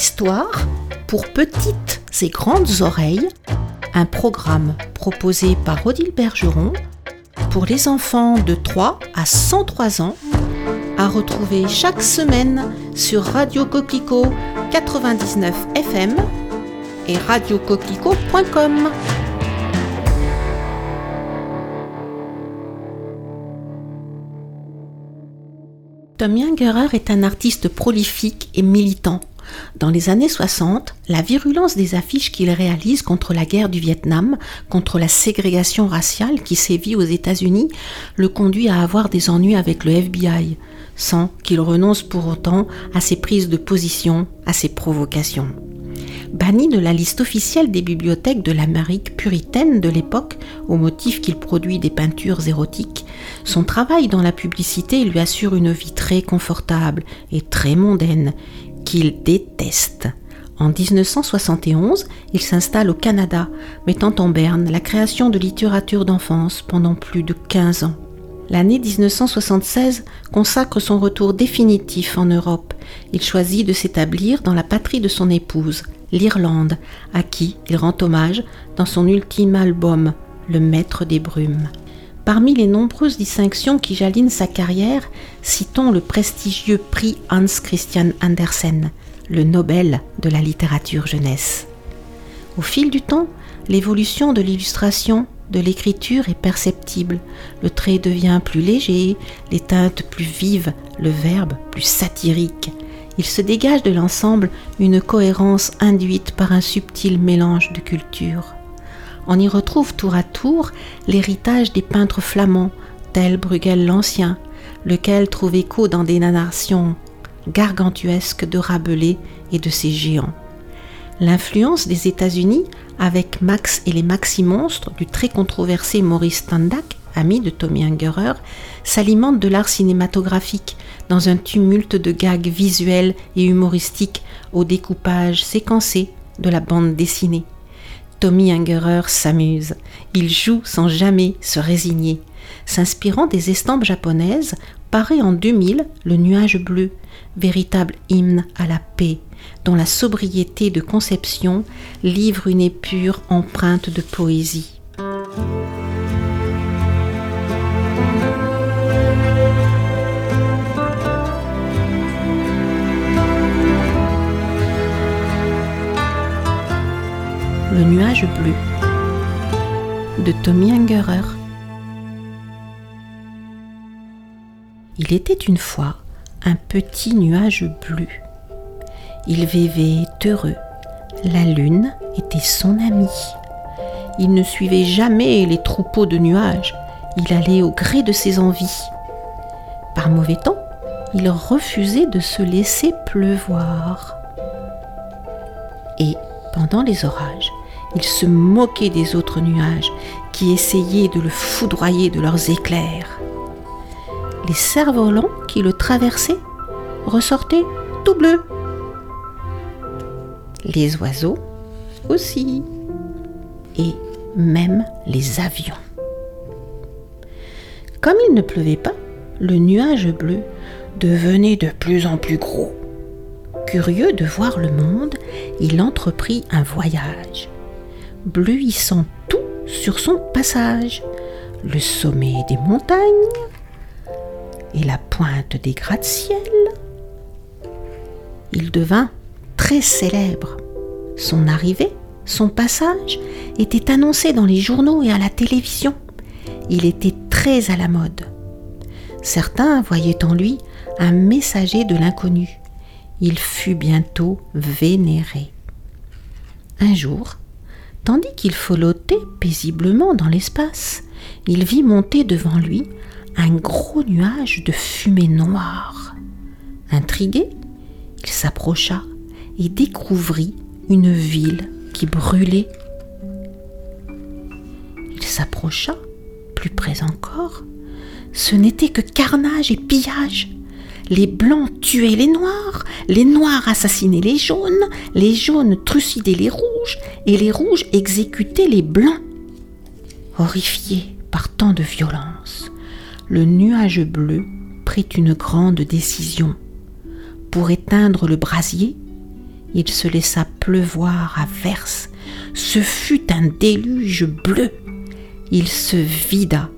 Histoire pour petites et grandes oreilles, un programme proposé par Odile Bergeron pour les enfants de 3 à 103 ans, à retrouver chaque semaine sur Radio Coquelicot 99 FM et radiocoquelicot.com. Tom Yangerer est un artiste prolifique et militant. Dans les années 60, la virulence des affiches qu'il réalise contre la guerre du Vietnam, contre la ségrégation raciale qui sévit aux États-Unis, le conduit à avoir des ennuis avec le FBI, sans qu'il renonce pour autant à ses prises de position, à ses provocations. Banni de la liste officielle des bibliothèques de l'Amérique puritaine de l'époque, au motif qu'il produit des peintures érotiques, son travail dans la publicité lui assure une vie très confortable et très mondaine, qu'il déteste. En 1971, il s'installe au Canada, mettant en berne la création de littérature d'enfance pendant plus de 15 ans. L'année 1976 consacre son retour définitif en Europe. Il choisit de s'établir dans la patrie de son épouse, l'Irlande, à qui il rend hommage dans son ultime album, Le Maître des Brumes. Parmi les nombreuses distinctions qui jallinent sa carrière, citons le prestigieux prix Hans Christian Andersen, le Nobel de la littérature jeunesse. Au fil du temps, l'évolution de l'illustration, de l'écriture est perceptible. Le trait devient plus léger, les teintes plus vives, le verbe plus satirique il se dégage de l'ensemble une cohérence induite par un subtil mélange de cultures. On y retrouve tour à tour l'héritage des peintres flamands, tels Bruegel l'Ancien, lequel trouve écho dans des narrations gargantuesques de Rabelais et de ses géants. L'influence des États-Unis, avec Max et les Maxi-Monstres du très controversé Maurice Tandak, ami de Tommy Ungerer, s'alimente de l'art cinématographique dans un tumulte de gags visuels et humoristiques au découpage séquencé de la bande dessinée. Tommy Ungerer s'amuse, il joue sans jamais se résigner. S'inspirant des estampes japonaises, paraît en 2000 Le Nuage Bleu, véritable hymne à la paix, dont la sobriété de conception livre une épure empreinte de poésie. Le nuage bleu de Tommy Ungerer. Il était une fois un petit nuage bleu. Il vivait heureux. La lune était son ami. Il ne suivait jamais les troupeaux de nuages. Il allait au gré de ses envies. Par mauvais temps, il refusait de se laisser pleuvoir. Et pendant les orages, il se moquait des autres nuages qui essayaient de le foudroyer de leurs éclairs. Les cerfs-volants qui le traversaient ressortaient tout bleus. Les oiseaux aussi. Et même les avions. Comme il ne pleuvait pas, le nuage bleu devenait de plus en plus gros. Curieux de voir le monde, il entreprit un voyage bleuissant tout sur son passage, le sommet des montagnes et la pointe des gratte-ciel. Il devint très célèbre. Son arrivée, son passage était annoncé dans les journaux et à la télévision. Il était très à la mode. Certains voyaient en lui un messager de l'inconnu. Il fut bientôt vénéré. Un jour, Tandis qu'il folottait paisiblement dans l'espace, il vit monter devant lui un gros nuage de fumée noire. Intrigué, il s'approcha et découvrit une ville qui brûlait. Il s'approcha, plus près encore. Ce n'était que carnage et pillage. Les blancs tuaient les noirs, les noirs assassinaient les jaunes, les jaunes trucidaient les rouges, et les rouges exécutaient les blancs. Horrifié par tant de violence, le nuage bleu prit une grande décision. Pour éteindre le brasier, il se laissa pleuvoir à verse. Ce fut un déluge bleu. Il se vida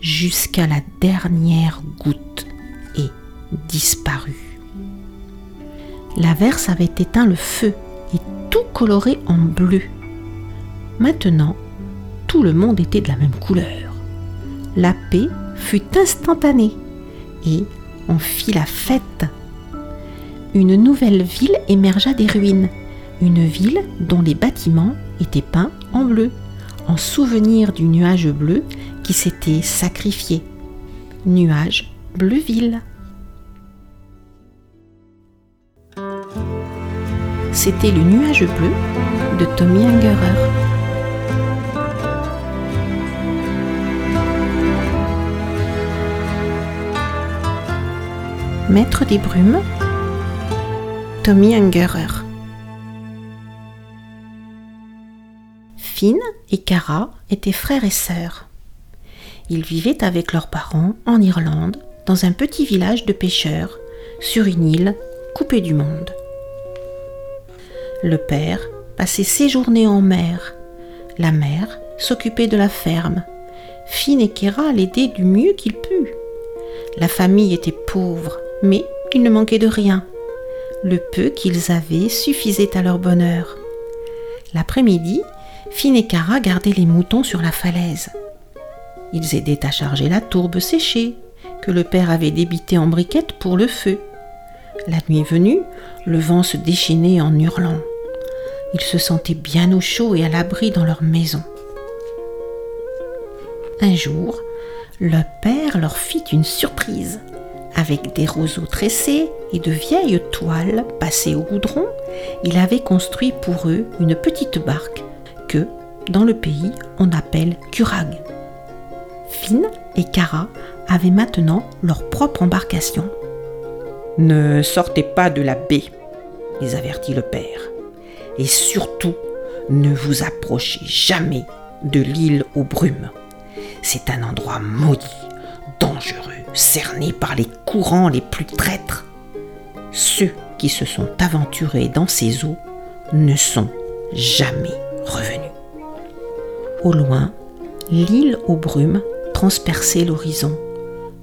jusqu'à la dernière goutte disparut. La verse avait éteint le feu et tout coloré en bleu. Maintenant, tout le monde était de la même couleur. La paix fut instantanée et on fit la fête. Une nouvelle ville émergea des ruines, une ville dont les bâtiments étaient peints en bleu, en souvenir du nuage bleu qui s'était sacrifié. Nuage Bleuville. C'était le nuage bleu de Tommy Ungerer. Maître des brumes, Tommy Ungerer. Finn et Cara étaient frères et sœurs. Ils vivaient avec leurs parents en Irlande, dans un petit village de pêcheurs, sur une île coupée du monde. Le père passait ses journées en mer. La mère s'occupait de la ferme. Finn et Kera l'aidaient du mieux qu'ils purent. La famille était pauvre mais il ne manquait de rien. Le peu qu'ils avaient suffisait à leur bonheur. L'après-midi, Finn et Cara gardaient les moutons sur la falaise. Ils aidaient à charger la tourbe séchée, que le père avait débitée en briquettes pour le feu. La nuit venue, le vent se déchaînait en hurlant. Ils se sentaient bien au chaud et à l'abri dans leur maison. Un jour, le père leur fit une surprise. Avec des roseaux tressés et de vieilles toiles passées au goudron, il avait construit pour eux une petite barque que, dans le pays, on appelle curag. Finn et Cara avaient maintenant leur propre embarcation. Ne sortez pas de la baie, les avertit le père. Et surtout, ne vous approchez jamais de l'île aux brumes. C'est un endroit maudit, dangereux cernés par les courants les plus traîtres. Ceux qui se sont aventurés dans ces eaux ne sont jamais revenus. Au loin, l'île aux brumes transperçait l'horizon,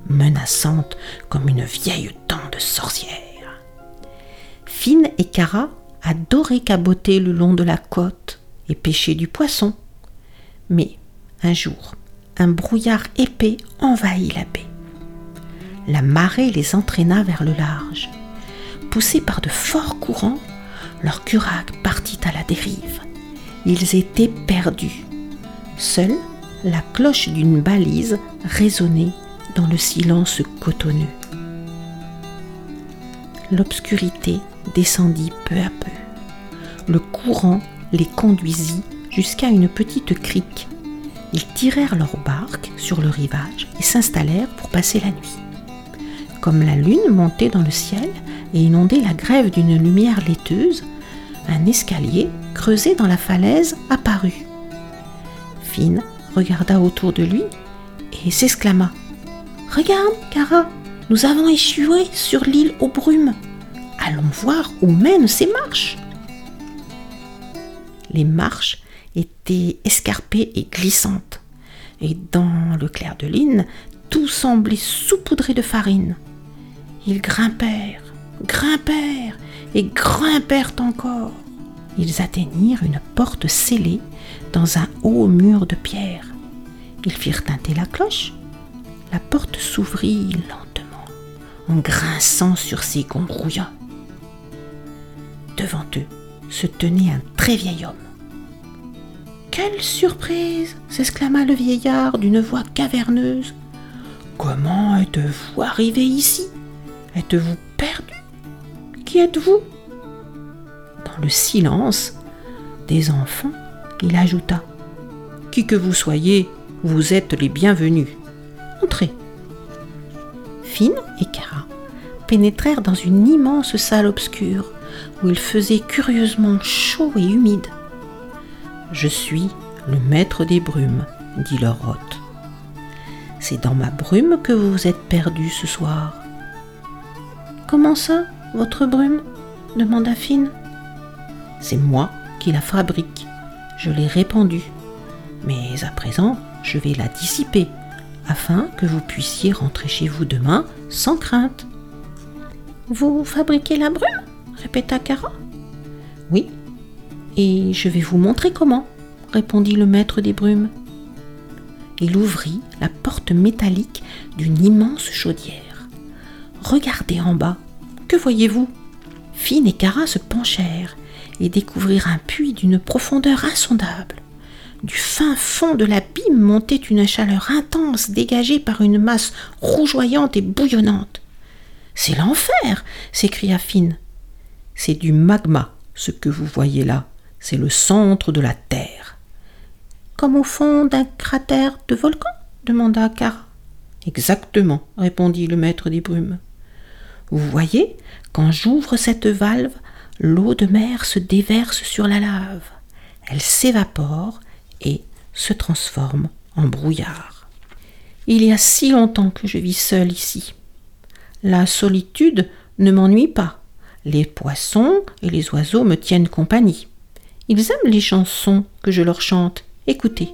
menaçante comme une vieille dent de sorcière. Finn et Cara adoraient caboter le long de la côte et pêcher du poisson. Mais un jour, un brouillard épais envahit la baie la marée les entraîna vers le large. Poussés par de forts courants, leur curac partit à la dérive. Ils étaient perdus. Seule la cloche d'une balise résonnait dans le silence cotonneux. L'obscurité descendit peu à peu. Le courant les conduisit jusqu'à une petite crique. Ils tirèrent leur barque sur le rivage et s'installèrent pour passer la nuit comme la lune montait dans le ciel et inondait la grève d'une lumière laiteuse, un escalier creusé dans la falaise apparut. Finn regarda autour de lui et s'exclama Regarde, Cara, nous avons échoué sur l'île aux brumes. Allons voir où mènent ces marches. Les marches étaient escarpées et glissantes, et dans le clair de lune, tout semblait saupoudré de farine. Ils grimpèrent, grimpèrent et grimpèrent encore. Ils atteignirent une porte scellée dans un haut mur de pierre. Ils firent tinter la cloche. La porte s'ouvrit lentement, en grinçant sur ses gonds rouillants. Devant eux se tenait un très vieil homme. Quelle surprise s'exclama le vieillard d'une voix caverneuse. Comment êtes-vous arrivé ici? Êtes-vous perdu? Qui êtes-vous? Dans le silence des enfants, il ajouta Qui que vous soyez, vous êtes les bienvenus. Entrez. Finn et Cara pénétrèrent dans une immense salle obscure où il faisait curieusement chaud et humide. Je suis le maître des brumes, dit leur hôte. C'est dans ma brume que vous vous êtes perdu ce soir. Comment ça, votre brume demanda Finn. C'est moi qui la fabrique. Je l'ai répandue. Mais à présent, je vais la dissiper, afin que vous puissiez rentrer chez vous demain sans crainte. Vous fabriquez la brume répéta Cara. Oui, et je vais vous montrer comment, répondit le maître des brumes. Il ouvrit la porte métallique d'une immense chaudière. Regardez en bas. Que voyez-vous? Fine et Cara se penchèrent et découvrirent un puits d'une profondeur insondable. Du fin fond de l'abîme montait une chaleur intense dégagée par une masse rougeoyante et bouillonnante. C'est l'enfer s'écria Fine. C'est du magma, ce que vous voyez là. C'est le centre de la Terre. Comme au fond d'un cratère de volcan demanda Kara. Exactement, répondit le maître des brumes. Vous voyez, quand j'ouvre cette valve, l'eau de mer se déverse sur la lave. Elle s'évapore et se transforme en brouillard. Il y a si longtemps que je vis seul ici. La solitude ne m'ennuie pas. Les poissons et les oiseaux me tiennent compagnie. Ils aiment les chansons que je leur chante. Écoutez.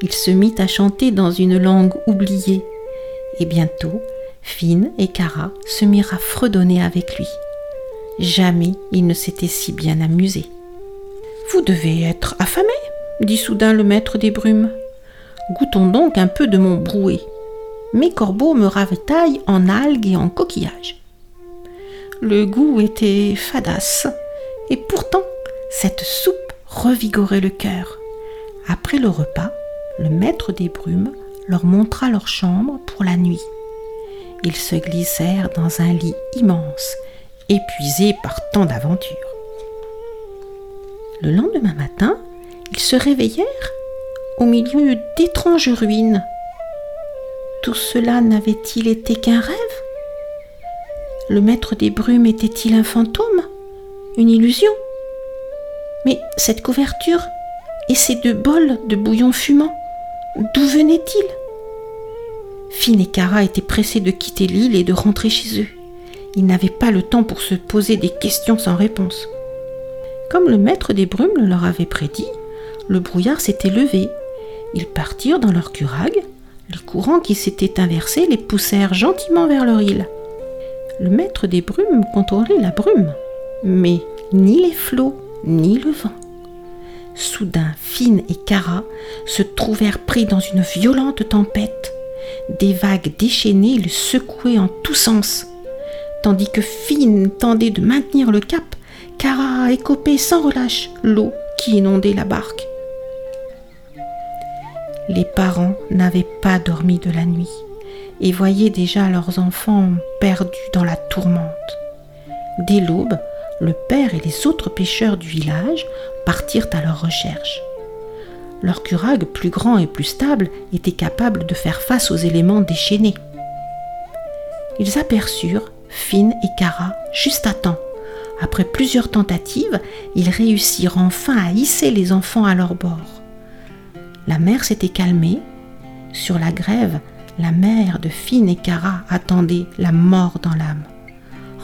Il se mit à chanter dans une langue oubliée. Et bientôt, Fine et Cara se mirent à fredonner avec lui. Jamais il ne s'était si bien amusé. Vous devez être affamé, dit soudain le maître des brumes. Goûtons donc un peu de mon brouet. Mes corbeaux me ravitaillent en algues et en coquillages. Le goût était fadasse, et pourtant cette soupe revigorait le cœur. Après le repas, le maître des brumes leur montra leur chambre pour la nuit. Ils se glissèrent dans un lit immense, épuisés par tant d'aventures. Le lendemain matin, ils se réveillèrent au milieu d'étranges ruines. Tout cela n'avait-il été qu'un rêve? Le maître des brumes était-il un fantôme? Une illusion? Mais cette couverture et ces deux bols de bouillon fumant, d'où venaient-ils? Finn et Cara étaient pressés de quitter l'île et de rentrer chez eux. Ils n'avaient pas le temps pour se poser des questions sans réponse. Comme le maître des brumes le leur avait prédit, le brouillard s'était levé. Ils partirent dans leur curag. Les courants qui s'étaient inversés les poussèrent gentiment vers leur île. Le maître des brumes contrôlait la brume, mais ni les flots, ni le vent. Soudain, Fine et Cara se trouvèrent pris dans une violente tempête. Des vagues déchaînées le secouaient en tous sens. Tandis que Fine tendait de maintenir le cap, Cara écopait sans relâche l'eau qui inondait la barque. Les parents n'avaient pas dormi de la nuit et voyaient déjà leurs enfants perdus dans la tourmente. Dès l'aube, le père et les autres pêcheurs du village partirent à leur recherche. Leur curag, plus grand et plus stable, était capable de faire face aux éléments déchaînés. Ils aperçurent Finn et Cara juste à temps. Après plusieurs tentatives, ils réussirent enfin à hisser les enfants à leur bord. La mer s'était calmée. Sur la grève, la mère de Finn et Cara attendait la mort dans l'âme.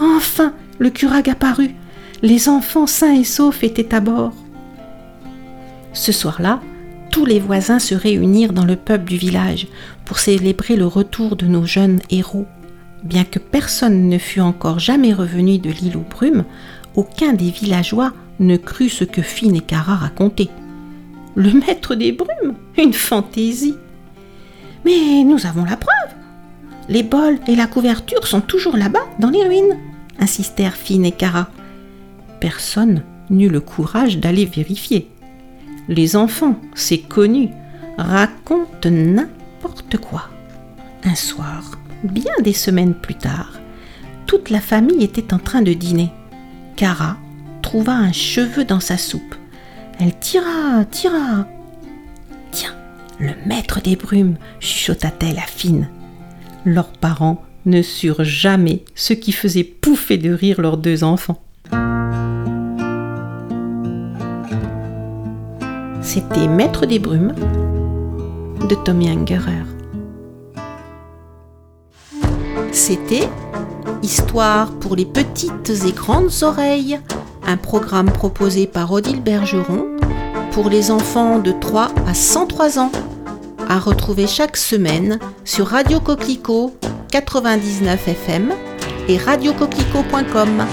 Enfin, le curag apparut. Les enfants sains et saufs étaient à bord. Ce soir-là, tous les voisins se réunirent dans le pub du village pour célébrer le retour de nos jeunes héros. Bien que personne ne fût encore jamais revenu de l'île aux brumes, aucun des villageois ne crut ce que Finn et Cara racontaient. Le maître des brumes Une fantaisie mais nous avons la preuve. Les bols et la couverture sont toujours là-bas, dans les ruines, insistèrent Finn et Cara. Personne n'eut le courage d'aller vérifier. Les enfants, c'est connu, racontent n'importe quoi. Un soir, bien des semaines plus tard, toute la famille était en train de dîner. Cara trouva un cheveu dans sa soupe. Elle tira, tira. Tiens, le maître des brumes, chuchota-t-elle à Fine. Leurs parents ne surent jamais ce qui faisait pouffer de rire leurs deux enfants. C'était Maître des brumes de Tommy Ungerer. C'était Histoire pour les petites et grandes oreilles un programme proposé par Odile Bergeron pour les enfants de 3 à 103 ans, à retrouver chaque semaine sur Radio Coquelicot 99 FM et radiocoquelicot.com.